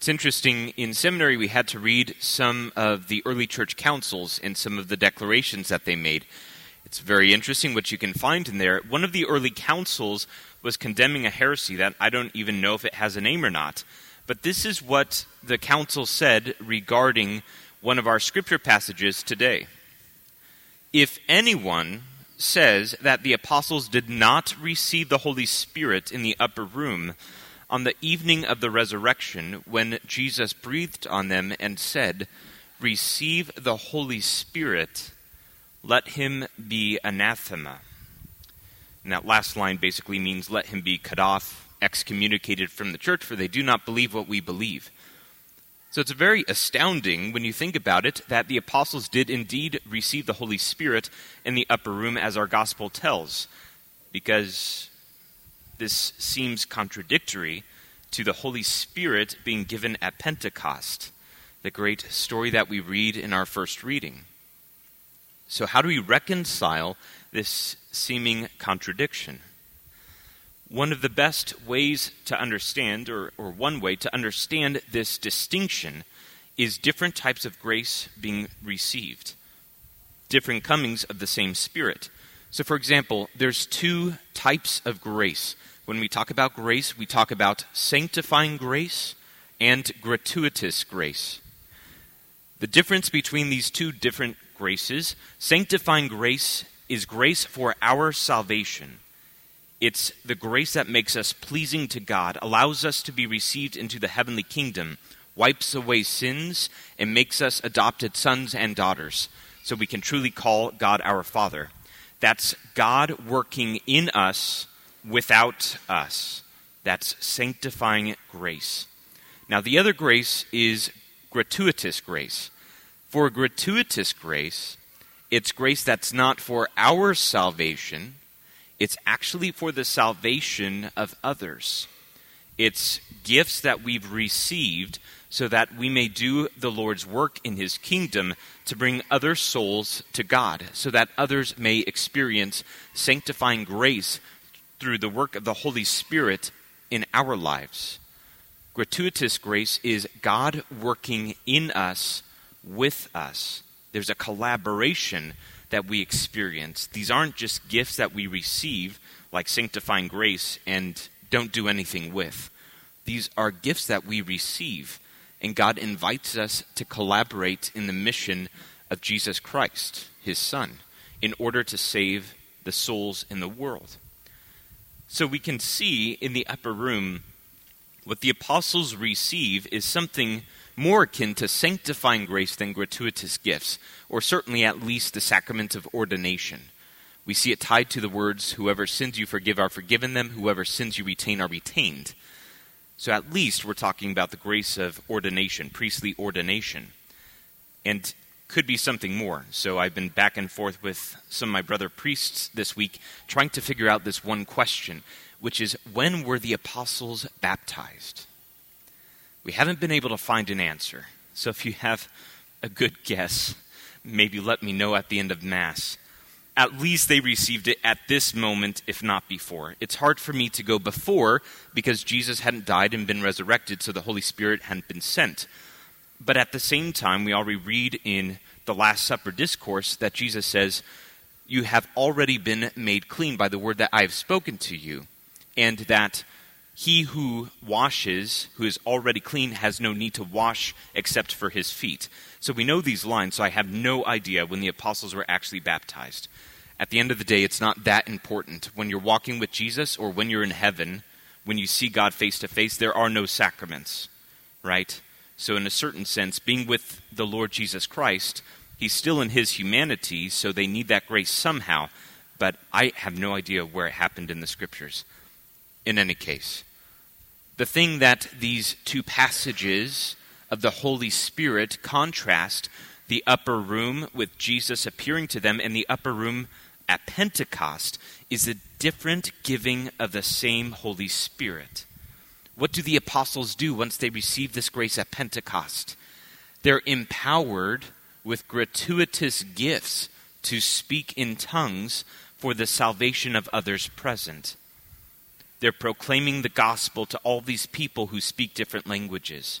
It's interesting, in seminary, we had to read some of the early church councils and some of the declarations that they made. It's very interesting what you can find in there. One of the early councils was condemning a heresy that I don't even know if it has a name or not. But this is what the council said regarding one of our scripture passages today. If anyone says that the apostles did not receive the Holy Spirit in the upper room on the evening of the resurrection when Jesus breathed on them and said, Receive the Holy Spirit, let him be anathema. And that last line basically means let him be cut off, excommunicated from the church, for they do not believe what we believe. So it's very astounding when you think about it that the apostles did indeed receive the Holy Spirit in the upper room, as our gospel tells, because this seems contradictory to the Holy Spirit being given at Pentecost, the great story that we read in our first reading. So, how do we reconcile this seeming contradiction? One of the best ways to understand, or, or one way to understand this distinction, is different types of grace being received, different comings of the same Spirit. So, for example, there's two types of grace. When we talk about grace, we talk about sanctifying grace and gratuitous grace. The difference between these two different graces sanctifying grace is grace for our salvation. It's the grace that makes us pleasing to God, allows us to be received into the heavenly kingdom, wipes away sins, and makes us adopted sons and daughters, so we can truly call God our Father. That's God working in us without us. That's sanctifying grace. Now, the other grace is gratuitous grace. For gratuitous grace, it's grace that's not for our salvation it's actually for the salvation of others. It's gifts that we've received so that we may do the Lord's work in His kingdom to bring other souls to God, so that others may experience sanctifying grace through the work of the Holy Spirit in our lives. Gratuitous grace is God working in us, with us. There's a collaboration that we experience. These aren't just gifts that we receive, like sanctifying grace, and don't do anything with. These are gifts that we receive, and God invites us to collaborate in the mission of Jesus Christ, his Son, in order to save the souls in the world. So we can see in the upper room what the apostles receive is something more akin to sanctifying grace than gratuitous gifts, or certainly at least the sacrament of ordination. We see it tied to the words, Whoever sins you forgive are forgiven them, whoever sins you retain are retained. So at least we're talking about the grace of ordination, priestly ordination. And could be something more. So I've been back and forth with some of my brother priests this week trying to figure out this one question, which is when were the apostles baptized? We haven't been able to find an answer. So if you have a good guess, maybe let me know at the end of Mass. At least they received it at this moment, if not before. It's hard for me to go before because Jesus hadn't died and been resurrected, so the Holy Spirit hadn't been sent. But at the same time, we already read in the Last Supper discourse that Jesus says, You have already been made clean by the word that I have spoken to you, and that he who washes, who is already clean, has no need to wash except for his feet. So we know these lines, so I have no idea when the apostles were actually baptized. At the end of the day, it's not that important. When you're walking with Jesus or when you're in heaven, when you see God face to face, there are no sacraments, right? So, in a certain sense, being with the Lord Jesus Christ, he's still in his humanity, so they need that grace somehow. But I have no idea where it happened in the scriptures. In any case, the thing that these two passages of the Holy Spirit contrast the upper room with Jesus appearing to them and the upper room at Pentecost is a different giving of the same Holy Spirit. What do the apostles do once they receive this grace at Pentecost? They're empowered with gratuitous gifts to speak in tongues for the salvation of others present. They're proclaiming the gospel to all these people who speak different languages.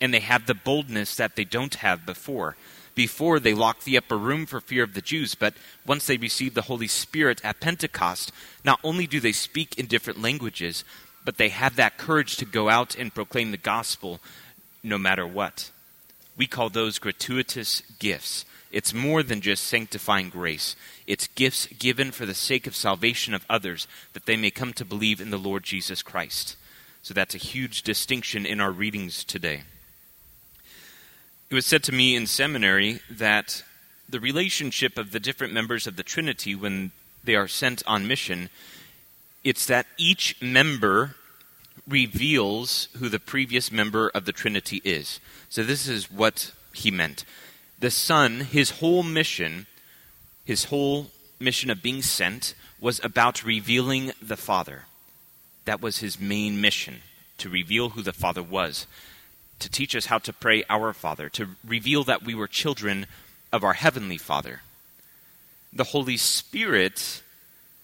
and they have the boldness that they don't have before. Before, they locked the upper room for fear of the Jews, but once they receive the Holy Spirit at Pentecost, not only do they speak in different languages, but they have that courage to go out and proclaim the gospel no matter what. We call those gratuitous gifts. It's more than just sanctifying grace. It's gifts given for the sake of salvation of others, that they may come to believe in the Lord Jesus Christ. So that's a huge distinction in our readings today. It was said to me in seminary that the relationship of the different members of the Trinity when they are sent on mission, it's that each member reveals who the previous member of the Trinity is. So this is what he meant. The Son, his whole mission, his whole mission of being sent, was about revealing the Father. That was his main mission, to reveal who the Father was to teach us how to pray our Father, to reveal that we were children of our Heavenly Father. The Holy Spirit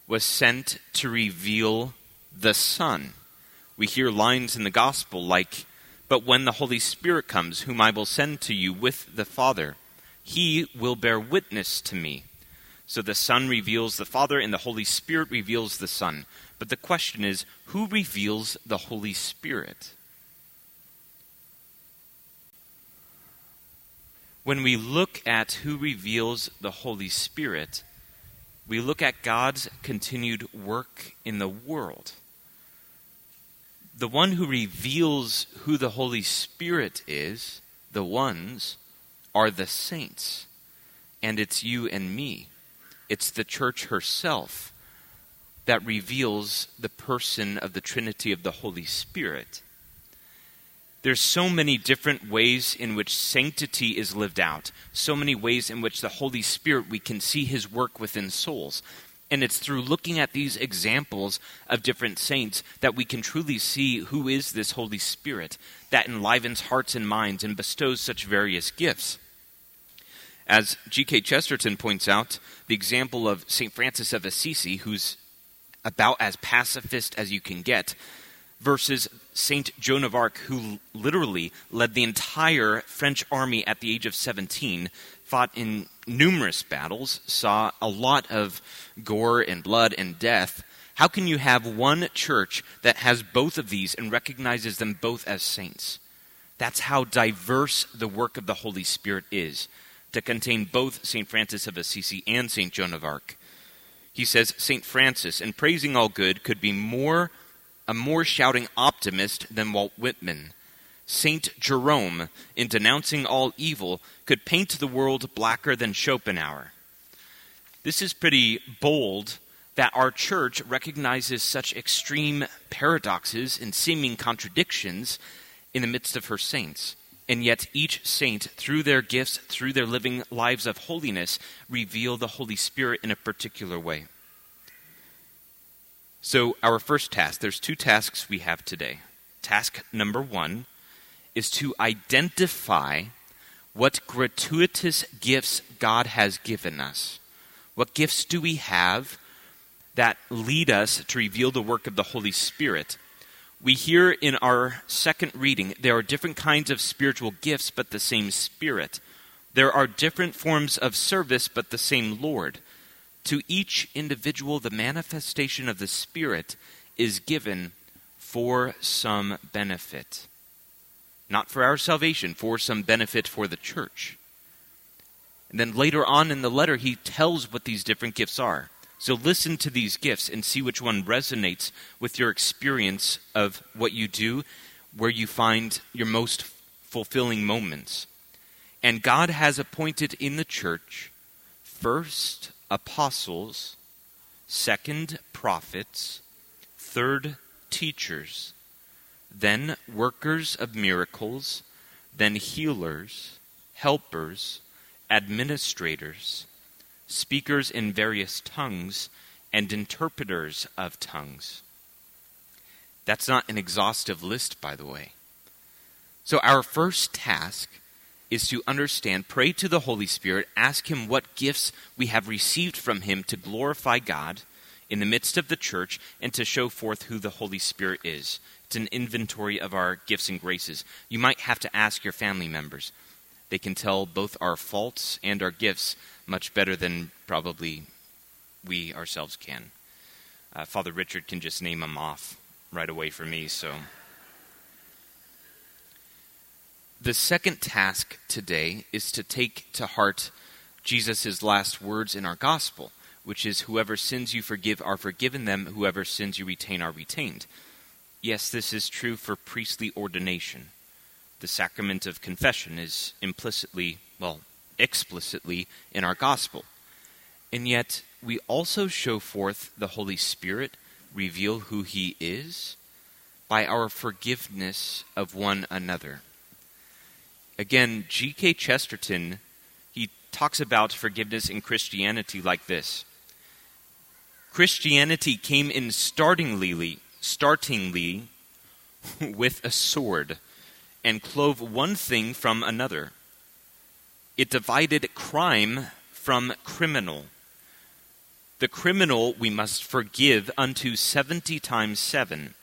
was sent to reveal the Son. We hear lines in the Gospel like, But when the Holy Spirit comes, whom I will send to you with the Father, he will bear witness to me. So the Son reveals the Father, and the Holy Spirit reveals the Son. But the question is, who reveals the Holy Spirit? when we look at who reveals the Holy Spirit, we look at God's continued work in the world. The one who reveals who the Holy Spirit is, the ones, are the saints. And it's you and me. It's the church herself that reveals the person of the Trinity of the Holy Spirit there's so many different ways in which sanctity is lived out, so many ways in which the Holy Spirit we can see his work within souls. And it's through looking at these examples of different saints that we can truly see who is this Holy Spirit that enlivens hearts and minds and bestows such various gifts. As G.K. Chesterton points out, the example of St. Francis of Assisi, who's about as pacifist as you can get, versus Saint Joan of Arc, who literally led the entire French army at the age of 17, fought in numerous battles, saw a lot of gore and blood and death. How can you have one church that has both of these and recognizes them both as saints? That's how diverse the work of the Holy Spirit is, to contain both St. Francis of Assisi and St. Joan of Arc. He says St. Francis, in praising all good, could be more a more shouting optimist than Walt Whitman. Saint Jerome, in denouncing all evil, could paint the world blacker than Schopenhauer. This is pretty bold that our church recognizes such extreme paradoxes and seeming contradictions in the midst of her saints. And yet, each saint, through their gifts, through their living lives of holiness, reveal the Holy Spirit in a particular way. So, our first task there's two tasks we have today. Task number one is to identify what gratuitous gifts God has given us. What gifts do we have that lead us to reveal the work of the Holy Spirit? We hear in our second reading there are different kinds of spiritual gifts, but the same Spirit. There are different forms of service, but the same Lord. To each individual, the manifestation of the Spirit is given for some benefit. Not for our salvation, for some benefit for the church. And then later on in the letter, he tells what these different gifts are. So listen to these gifts and see which one resonates with your experience of what you do, where you find your most fulfilling moments. And God has appointed in the church first apostles, second, prophets, third, teachers, then workers of miracles, then healers, helpers, administrators, speakers in various tongues, and interpreters of tongues. That's not an exhaustive list, by the way. So, our first task is to understand, pray to the Holy Spirit, ask Him what gifts we have received from Him to glorify God in the midst of the church and to show forth who the Holy Spirit is. It's an inventory of our gifts and graces. You might have to ask your family members. They can tell both our faults and our gifts much better than probably we ourselves can. Uh, Father Richard can just name them off right away for me, so. The second task today is to take to heart Jesus' last words in our gospel, which is, Whoever sins you forgive are forgiven them, whoever sins you retain are retained. Yes, this is true for priestly ordination. The sacrament of confession is implicitly, well, explicitly in our gospel. And yet, we also show forth the Holy Spirit, reveal who He is, by our forgiveness of one another. Again, G.K. Chesterton, he talks about forgiveness in Christianity like this Christianity came in startingly, startingly with a sword and clove one thing from another. It divided crime from criminal. The criminal we must forgive unto seventy times seven.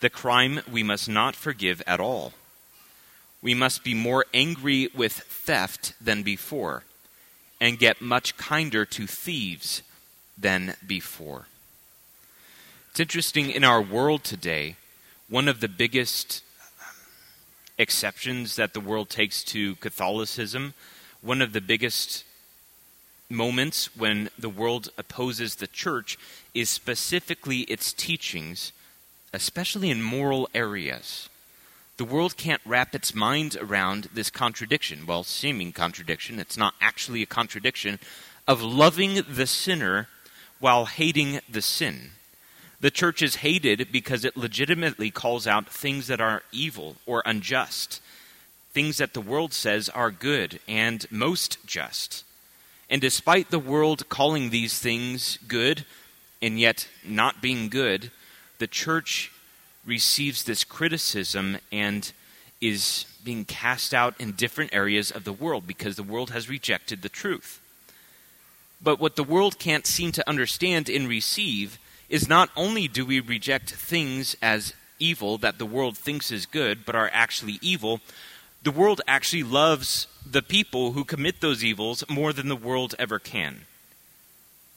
The crime we must not forgive at all. We must be more angry with theft than before, and get much kinder to thieves than before. It's interesting in our world today, one of the biggest exceptions that the world takes to Catholicism, one of the biggest moments when the world opposes the church is specifically its teachings, especially in moral areas the world can't wrap its mind around this contradiction. Well, seeming contradiction, it's not actually a contradiction, of loving the sinner while hating the sin. The church is hated because it legitimately calls out things that are evil or unjust, things that the world says are good and most just. And despite the world calling these things good and yet not being good, the church receives this criticism and is being cast out in different areas of the world because the world has rejected the truth. But what the world can't seem to understand and receive is not only do we reject things as evil that the world thinks is good but are actually evil, the world actually loves the people who commit those evils more than the world ever can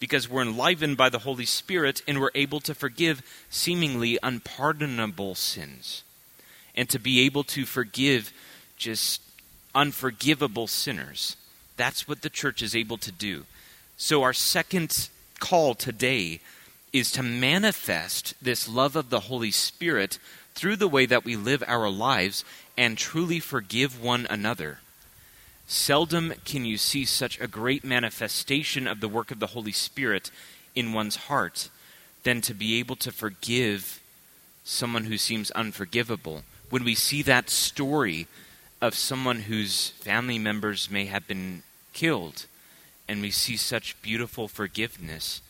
because we're enlivened by the Holy Spirit and we're able to forgive seemingly unpardonable sins and to be able to forgive just unforgivable sinners. That's what the church is able to do. So, our second call today is to manifest this love of the Holy Spirit through the way that we live our lives and truly forgive one another. Seldom can you see such a great manifestation of the work of the Holy Spirit in one's heart than to be able to forgive someone who seems unforgivable. When we see that story of someone whose family members may have been killed, and we see such beautiful forgiveness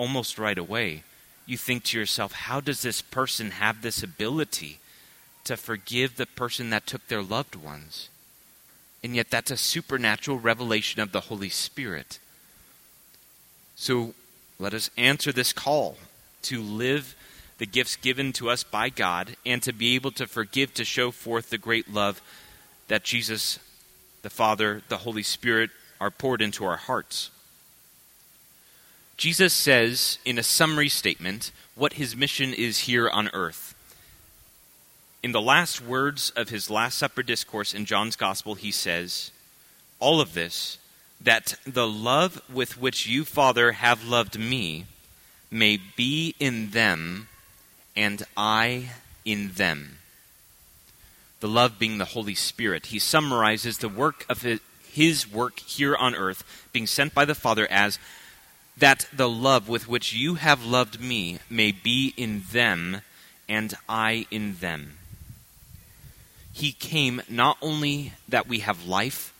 almost right away, you think to yourself, how does this person have this ability to forgive the person that took their loved ones? And yet, that's a supernatural revelation of the Holy Spirit. So, let us answer this call to live the gifts given to us by God and to be able to forgive, to show forth the great love that Jesus, the Father, the Holy Spirit are poured into our hearts. Jesus says in a summary statement what his mission is here on earth in the last words of his Last Supper discourse in John's Gospel, he says, All of this, that the love with which you, Father, have loved me may be in them, and I in them. The love being the Holy Spirit. He summarizes the work of his work here on earth, being sent by the Father, as that the love with which you have loved me may be in them, and I in them. He came not only that we have life,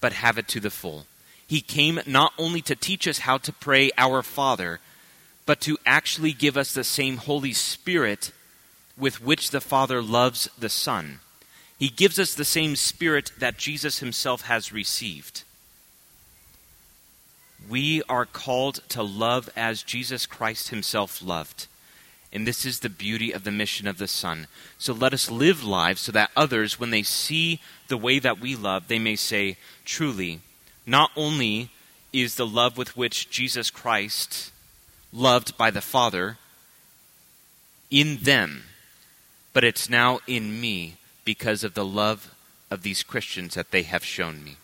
but have it to the full. He came not only to teach us how to pray our Father, but to actually give us the same Holy Spirit with which the Father loves the Son. He gives us the same Spirit that Jesus himself has received. We are called to love as Jesus Christ himself loved. And this is the beauty of the mission of the Son. So let us live lives so that others, when they see the way that we love, they may say, truly, not only is the love with which Jesus Christ loved by the Father in them, but it's now in me because of the love of these Christians that they have shown me.